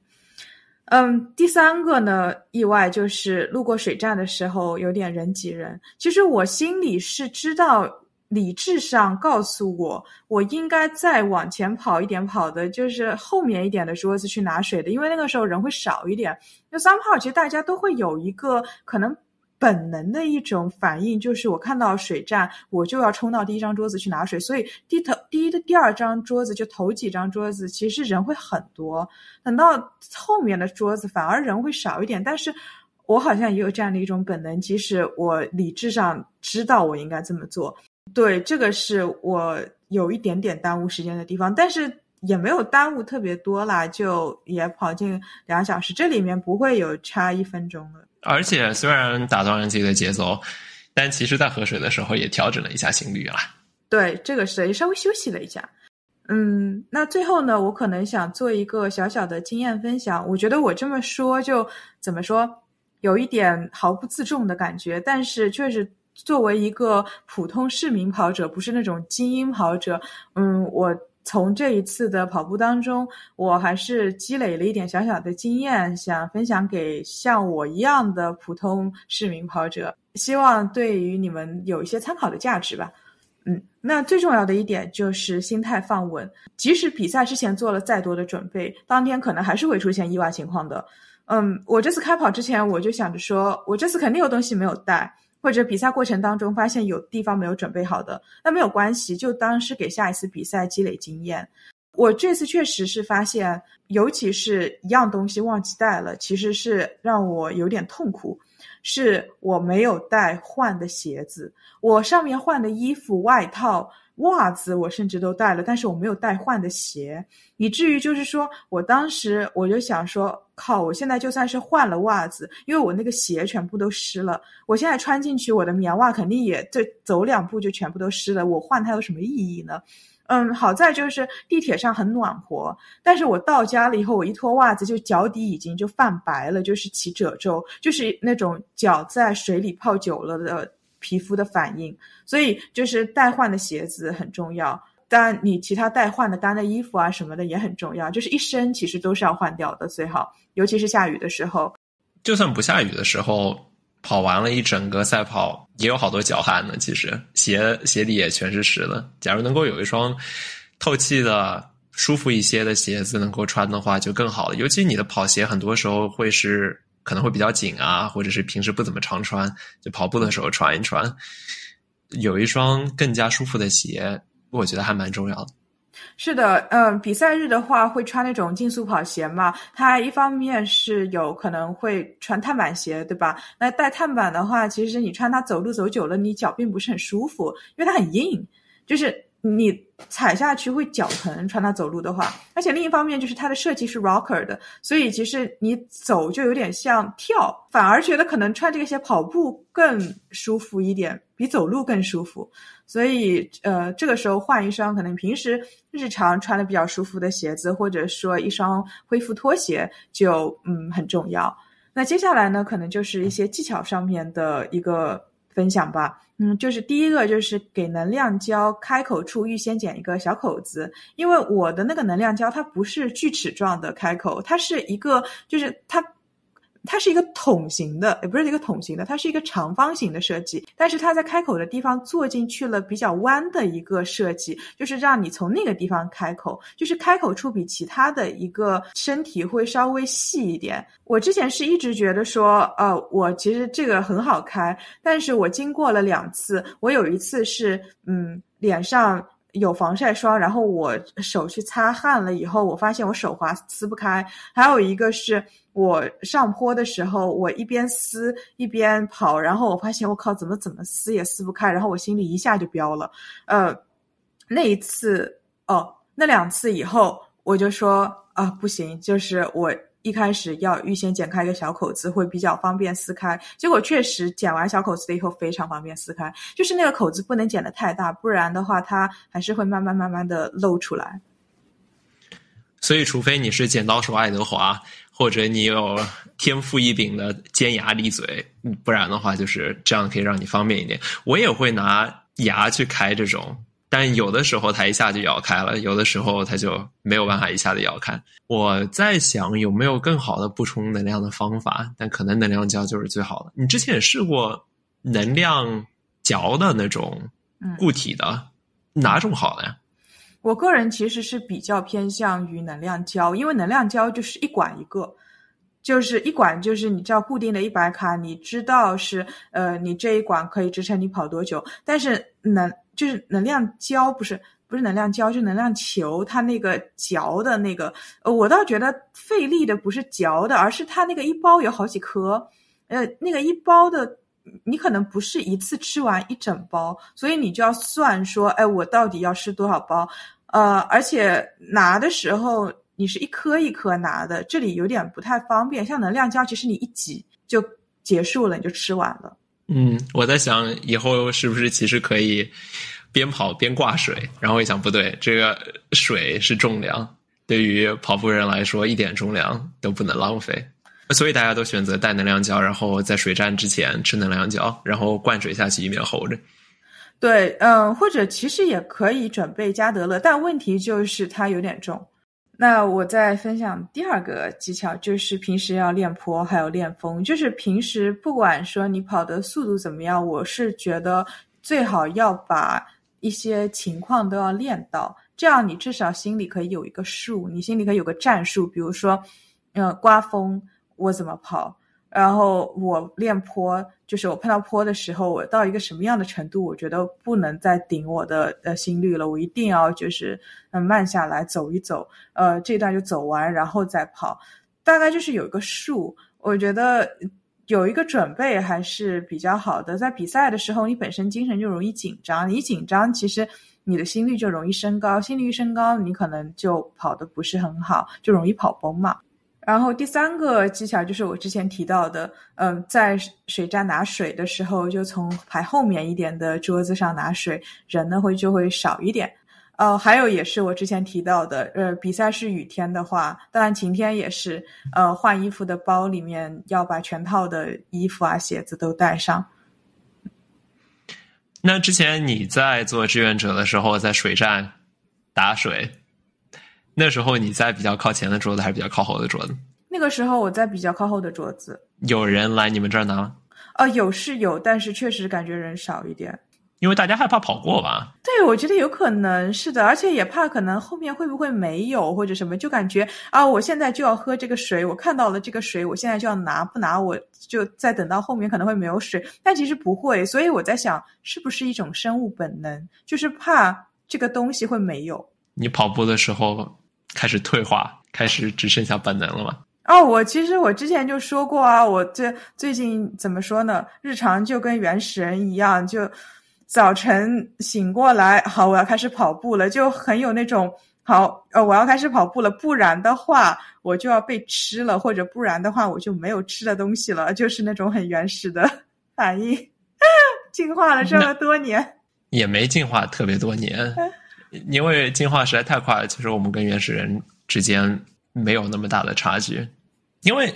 嗯，第三个呢，意外就是路过水站的时候有点人挤人。其实我心里是知道，理智上告诉我，我应该再往前跑一点，跑的就是后面一点的桌子去拿水的，因为那个时候人会少一点。那三号其实大家都会有一个可能本能的一种反应，就是我看到水站，我就要冲到第一张桌子去拿水。所以第头第一的第二张桌子就头几张桌子，其实人会很多。等到后面的桌子反而人会少一点，但是我好像也有这样的一种本能，即使我理智上知道我应该这么做。对，这个是我有一点点耽误时间的地方，但是。也没有耽误特别多啦，就也跑进两小时，这里面不会有差一分钟的。而且虽然打断了自己的节奏，但其实在喝水的时候也调整了一下心率啦。对，这个是也稍微休息了一下。嗯，那最后呢，我可能想做一个小小的经验分享。我觉得我这么说就怎么说，有一点毫不自重的感觉，但是确实作为一个普通市民跑者，不是那种精英跑者，嗯，我。从这一次的跑步当中，我还是积累了一点小小的经验，想分享给像我一样的普通市民跑者，希望对于你们有一些参考的价值吧。嗯，那最重要的一点就是心态放稳，即使比赛之前做了再多的准备，当天可能还是会出现意外情况的。嗯，我这次开跑之前我就想着说，我这次肯定有东西没有带。或者比赛过程当中发现有地方没有准备好的，那没有关系，就当是给下一次比赛积累经验。我这次确实是发现，尤其是一样东西忘记带了，其实是让我有点痛苦。是我没有带换的鞋子，我上面换的衣服、外套。袜子我甚至都带了，但是我没有带换的鞋，以至于就是说我当时我就想说，靠，我现在就算是换了袜子，因为我那个鞋全部都湿了，我现在穿进去我的棉袜肯定也这走两步就全部都湿了，我换它有什么意义呢？嗯，好在就是地铁上很暖和，但是我到家了以后，我一脱袜子就脚底已经就泛白了，就是起褶皱，就是那种脚在水里泡久了的。皮肤的反应，所以就是代换的鞋子很重要。当然，你其他代换的单的衣服啊什么的也很重要。就是一身其实都是要换掉的，最好，尤其是下雨的时候。就算不下雨的时候，跑完了一整个赛跑，也有好多脚汗呢。其实鞋鞋底也全是湿的。假如能够有一双透气的、舒服一些的鞋子能够穿的话，就更好了。尤其你的跑鞋很多时候会是。可能会比较紧啊，或者是平时不怎么常穿，就跑步的时候穿一穿，有一双更加舒服的鞋，我觉得还蛮重要的。是的，嗯，比赛日的话会穿那种竞速跑鞋嘛，它一方面是有可能会穿碳板鞋，对吧？那带碳板的话，其实你穿它走路走久了，你脚并不是很舒服，因为它很硬，就是。你踩下去会脚疼，穿它走路的话，而且另一方面就是它的设计是 rocker 的，所以其实你走就有点像跳，反而觉得可能穿这个鞋跑步更舒服一点，比走路更舒服。所以呃，这个时候换一双可能平时日常穿的比较舒服的鞋子，或者说一双恢复拖鞋，就嗯很重要。那接下来呢，可能就是一些技巧上面的一个分享吧。嗯，就是第一个就是给能量胶开口处预先剪一个小口子，因为我的那个能量胶它不是锯齿状的开口，它是一个就是它。它是一个桶形的，也不是一个桶形的，它是一个长方形的设计。但是它在开口的地方做进去了比较弯的一个设计，就是让你从那个地方开口，就是开口处比其他的一个身体会稍微细一点。我之前是一直觉得说，呃，我其实这个很好开，但是我经过了两次，我有一次是，嗯，脸上。有防晒霜，然后我手去擦汗了以后，我发现我手滑撕不开。还有一个是我上坡的时候，我一边撕一边跑，然后我发现我靠，怎么怎么撕也撕不开，然后我心里一下就飙了。呃，那一次哦，那两次以后，我就说啊，不行，就是我。一开始要预先剪开一个小口子，会比较方便撕开。结果确实剪完小口子了以后非常方便撕开，就是那个口子不能剪得太大，不然的话它还是会慢慢慢慢的露出来。所以，除非你是剪刀手爱德华，或者你有天赋异禀的尖牙利嘴，不然的话就是这样可以让你方便一点。我也会拿牙去开这种。但有的时候它一下就咬开了，有的时候它就没有办法一下子咬开。我在想有没有更好的补充能量的方法，但可能能量胶就是最好的。你之前也试过能量嚼的那种固体的，哪种好呢？我个人其实是比较偏向于能量胶，因为能量胶就是一管一个，就是一管就是你知道固定的一百卡，你知道是呃你这一管可以支撑你跑多久，但是能。就是能量胶，不是不是能量胶，就能量球。它那个嚼的那个，呃，我倒觉得费力的不是嚼的，而是它那个一包有好几颗，呃，那个一包的，你可能不是一次吃完一整包，所以你就要算说，哎，我到底要吃多少包？呃，而且拿的时候你是一颗一颗拿的，这里有点不太方便。像能量胶，其实你一挤就结束了，你就吃完了。嗯，我在想以后是不是其实可以边跑边挂水，然后一想不对，这个水是重量，对于跑步人来说一点重量都不能浪费，所以大家都选择带能量胶，然后在水站之前吃能量胶，然后灌水下去以免齁着。对，嗯，或者其实也可以准备加德乐，但问题就是它有点重。那我再分享第二个技巧，就是平时要练坡，还有练风。就是平时不管说你跑的速度怎么样，我是觉得最好要把一些情况都要练到，这样你至少心里可以有一个数，你心里可以有个战术。比如说，呃，刮风我怎么跑？然后我练坡，就是我碰到坡的时候，我到一个什么样的程度，我觉得不能再顶我的呃心率了，我一定要就是嗯慢下来走一走，呃这段就走完，然后再跑，大概就是有一个数。我觉得有一个准备还是比较好的。在比赛的时候，你本身精神就容易紧张，你一紧张，其实你的心率就容易升高，心率一升高，你可能就跑的不是很好，就容易跑崩嘛。然后第三个技巧就是我之前提到的，嗯，在水站拿水的时候，就从排后面一点的桌子上拿水，人呢会就会少一点。呃，还有也是我之前提到的，呃，比赛是雨天的话，当然晴天也是，呃，换衣服的包里面要把全套的衣服啊、鞋子都带上。那之前你在做志愿者的时候，在水站打水。那时候你在比较靠前的桌子还是比较靠后的桌子？那个时候我在比较靠后的桌子。有人来你们这儿拿？啊，有是有，但是确实感觉人少一点。因为大家害怕跑过吧？对，我觉得有可能是的，而且也怕可能后面会不会没有或者什么，就感觉啊，我现在就要喝这个水，我看到了这个水，我现在就要拿，不拿我就再等到后面可能会没有水。但其实不会，所以我在想，是不是一种生物本能，就是怕这个东西会没有。你跑步的时候。开始退化，开始只剩下本能了吗？哦，我其实我之前就说过啊，我这最近怎么说呢？日常就跟原始人一样，就早晨醒过来，好，我要开始跑步了，就很有那种好，呃，我要开始跑步了，不然的话我就要被吃了，或者不然的话我就没有吃的东西了，就是那种很原始的反应。进化了这么多年，也没进化特别多年。因为进化实在太快了，其实我们跟原始人之间没有那么大的差距。因为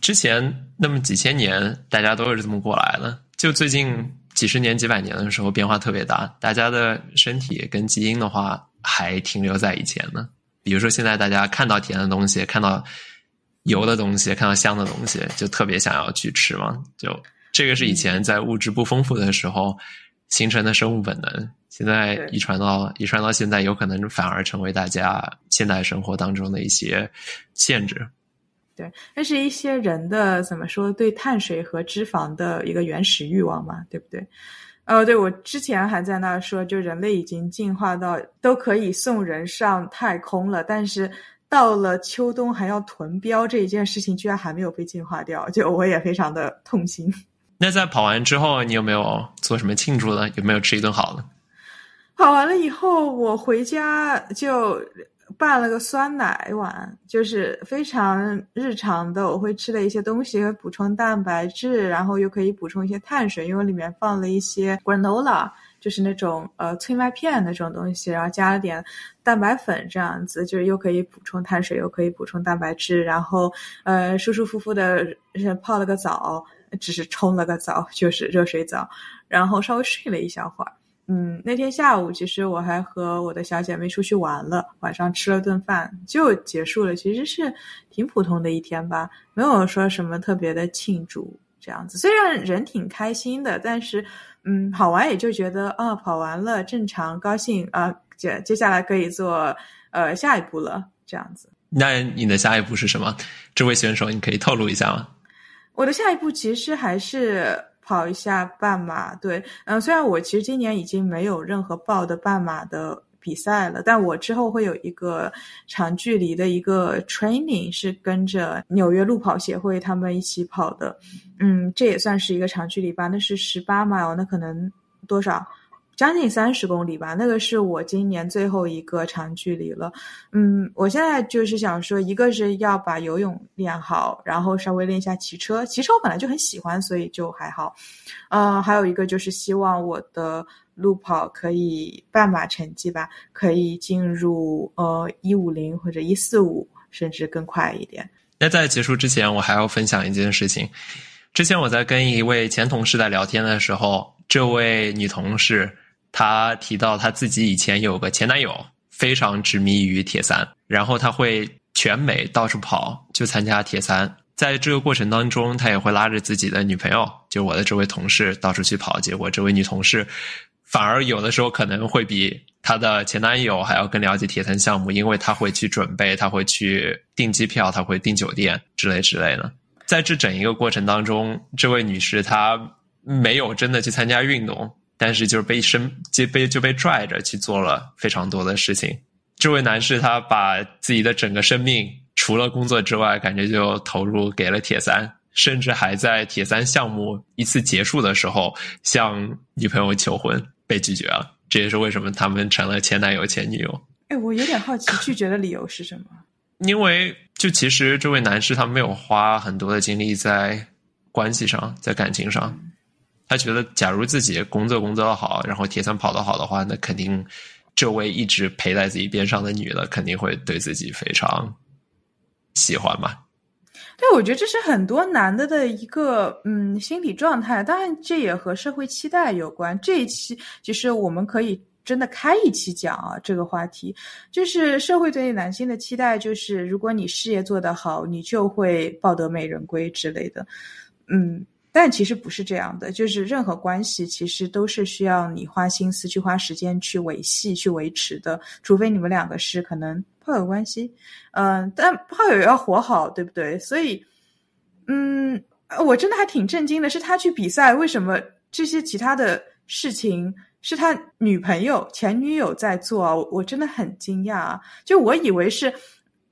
之前那么几千年，大家都是这么过来的。就最近几十年、几百年的时候，变化特别大。大家的身体跟基因的话，还停留在以前呢。比如说，现在大家看到甜的东西，看到油的东西，看到香的东西，就特别想要去吃嘛。就这个是以前在物质不丰富的时候形成的生物本能。现在遗传到遗传到现在，有可能反而成为大家现代生活当中的一些限制。对，那是一些人的怎么说对碳水和脂肪的一个原始欲望嘛，对不对？哦，对，我之前还在那说，就人类已经进化到都可以送人上太空了，但是到了秋冬还要囤膘这一件事情，居然还没有被进化掉，就我也非常的痛心。那在跑完之后，你有没有做什么庆祝呢？有没有吃一顿好的？跑完了以后，我回家就。拌了个酸奶碗，就是非常日常的。我会吃的一些东西，补充蛋白质，然后又可以补充一些碳水，因为里面放了一些 granola，就是那种呃脆麦片那种东西，然后加了点蛋白粉，这样子就是又可以补充碳水，又可以补充蛋白质。然后呃舒舒服服的泡了个澡，只是冲了个澡，就是热水澡，然后稍微睡了一小会儿。嗯，那天下午其实我还和我的小姐妹出去玩了，晚上吃了顿饭就结束了。其实是挺普通的一天吧，没有说什么特别的庆祝这样子。虽然人挺开心的，但是嗯，跑完也就觉得啊，跑完了正常高兴啊，接接下来可以做呃下一步了这样子。那你的下一步是什么？这位选手你可以透露一下吗？我的下一步其实还是。跑一下半马，对，嗯，虽然我其实今年已经没有任何报的半马的比赛了，但我之后会有一个长距离的一个 training，是跟着纽约路跑协会他们一起跑的，嗯，这也算是一个长距离吧，那是十八码哦那可能多少？将近三十公里吧，那个是我今年最后一个长距离了。嗯，我现在就是想说，一个是要把游泳练好，然后稍微练一下骑车。骑车我本来就很喜欢，所以就还好。嗯，还有一个就是希望我的路跑可以半马成绩吧，可以进入呃一五零或者一四五，甚至更快一点。那在结束之前，我还要分享一件事情。之前我在跟一位前同事在聊天的时候，这位女同事。她提到她自己以前有个前男友，非常执迷于铁三，然后他会全美到处跑，就参加铁三。在这个过程当中，他也会拉着自己的女朋友，就我的这位同事到处去跑。结果这位女同事反而有的时候可能会比她的前男友还要更了解铁三项目，因为她会去准备，她会去订机票，她会订酒店之类之类的。在这整一个过程当中，这位女士她没有真的去参加运动。但是就是被身就被就被拽着去做了非常多的事情。这位男士他把自己的整个生命除了工作之外，感觉就投入给了铁三，甚至还在铁三项目一次结束的时候向女朋友求婚，被拒绝了。这也是为什么他们成了前男友前女友。哎，我有点好奇，拒绝的理由是什么？因为就其实这位男士他没有花很多的精力在关系上，在感情上。他觉得，假如自己工作工作的好，然后铁三跑得好的话，那肯定这位一直陪在自己边上的女的肯定会对自己非常喜欢嘛。对，我觉得这是很多男的的一个嗯心理状态，当然这也和社会期待有关。这一期其实我们可以真的开一期讲啊，这个话题就是社会对男性的期待，就是如果你事业做得好，你就会抱得美人归之类的，嗯。但其实不是这样的，就是任何关系其实都是需要你花心思去花时间去维系、去维持的，除非你们两个是可能炮友关系，嗯，但炮友要活好，对不对？所以，嗯，我真的还挺震惊的，是他去比赛，为什么这些其他的事情是他女朋友、前女友在做啊？我真的很惊讶啊！就我以为是。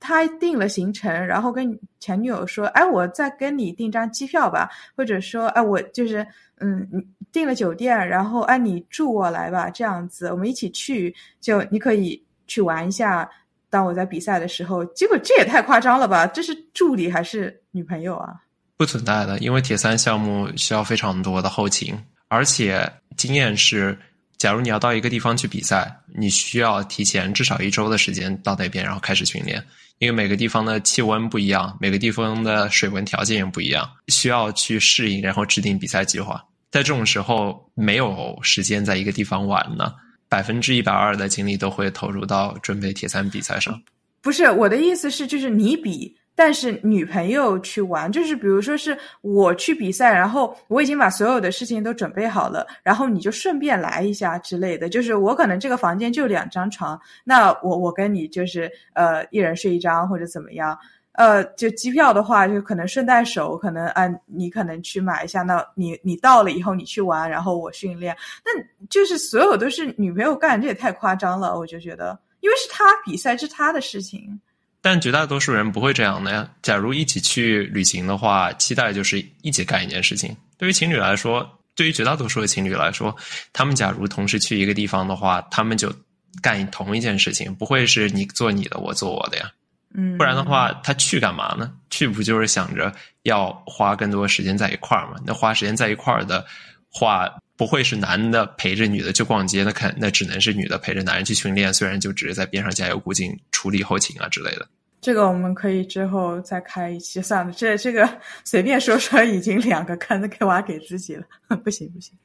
他定了行程，然后跟前女友说：“哎，我再跟你订张机票吧，或者说，哎，我就是嗯，你订了酒店，然后哎，你住我来吧，这样子我们一起去，就你可以去玩一下。当我在比赛的时候，结果这也太夸张了吧？这是助理还是女朋友啊？不存在的，因为铁三项目需要非常多的后勤，而且经验是。”假如你要到一个地方去比赛，你需要提前至少一周的时间到那边，然后开始训练。因为每个地方的气温不一样，每个地方的水温条件也不一样，需要去适应，然后制定比赛计划。在这种时候，没有时间在一个地方玩呢，百分之一百二的精力都会投入到准备铁三比赛上。不是我的意思是，就是你比。但是女朋友去玩，就是比如说是我去比赛，然后我已经把所有的事情都准备好了，然后你就顺便来一下之类的。就是我可能这个房间就两张床，那我我跟你就是呃一人睡一张或者怎么样。呃，就机票的话，就可能顺带手，可能啊，你可能去买一下。那你你到了以后，你去玩，然后我训练。那就是所有都是女朋友干，这也太夸张了。我就觉得，因为是他比赛，是他的事情。但绝大多数人不会这样的呀。假如一起去旅行的话，期待就是一起干一件事情。对于情侣来说，对于绝大多数的情侣来说，他们假如同时去一个地方的话，他们就干同一件事情，不会是你做你的，我做我的呀。嗯，不然的话，他去干嘛呢？去不就是想着要花更多时间在一块儿吗？那花时间在一块儿的话，不会是男的陪着女的去逛街，那肯那只能是女的陪着男人去训练，虽然就只是在边上加油鼓劲、处理后勤啊之类的。这个我们可以之后再开一期算了，这这个随便说说，已经两个坑给挖给自己了，不行不行。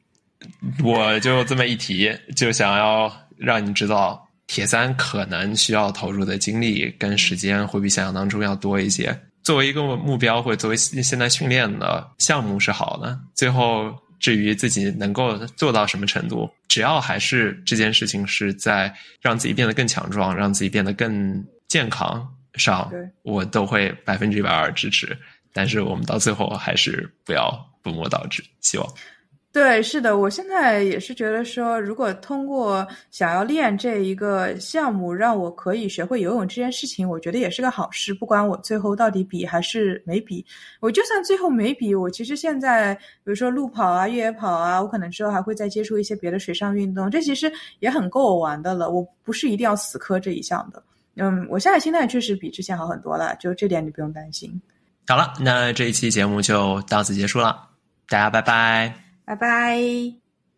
我就这么一提，就想要让你知道。铁三可能需要投入的精力跟时间会比想象当中要多一些。作为一个目标或者作为现在训练的项目是好的。最后至于自己能够做到什么程度，只要还是这件事情是在让自己变得更强壮、让自己变得更健康上，我都会百分之一百二支持。但是我们到最后还是不要本末倒置，希望。对，是的，我现在也是觉得说，如果通过想要练这一个项目，让我可以学会游泳这件事情，我觉得也是个好事。不管我最后到底比还是没比，我就算最后没比，我其实现在比如说路跑啊、越野跑啊，我可能之后还会再接触一些别的水上运动，这其实也很够我玩的了。我不是一定要死磕这一项的。嗯，我现在心态确实比之前好很多了，就这点你不用担心。好了，那这一期节目就到此结束了，大家拜拜。拜拜。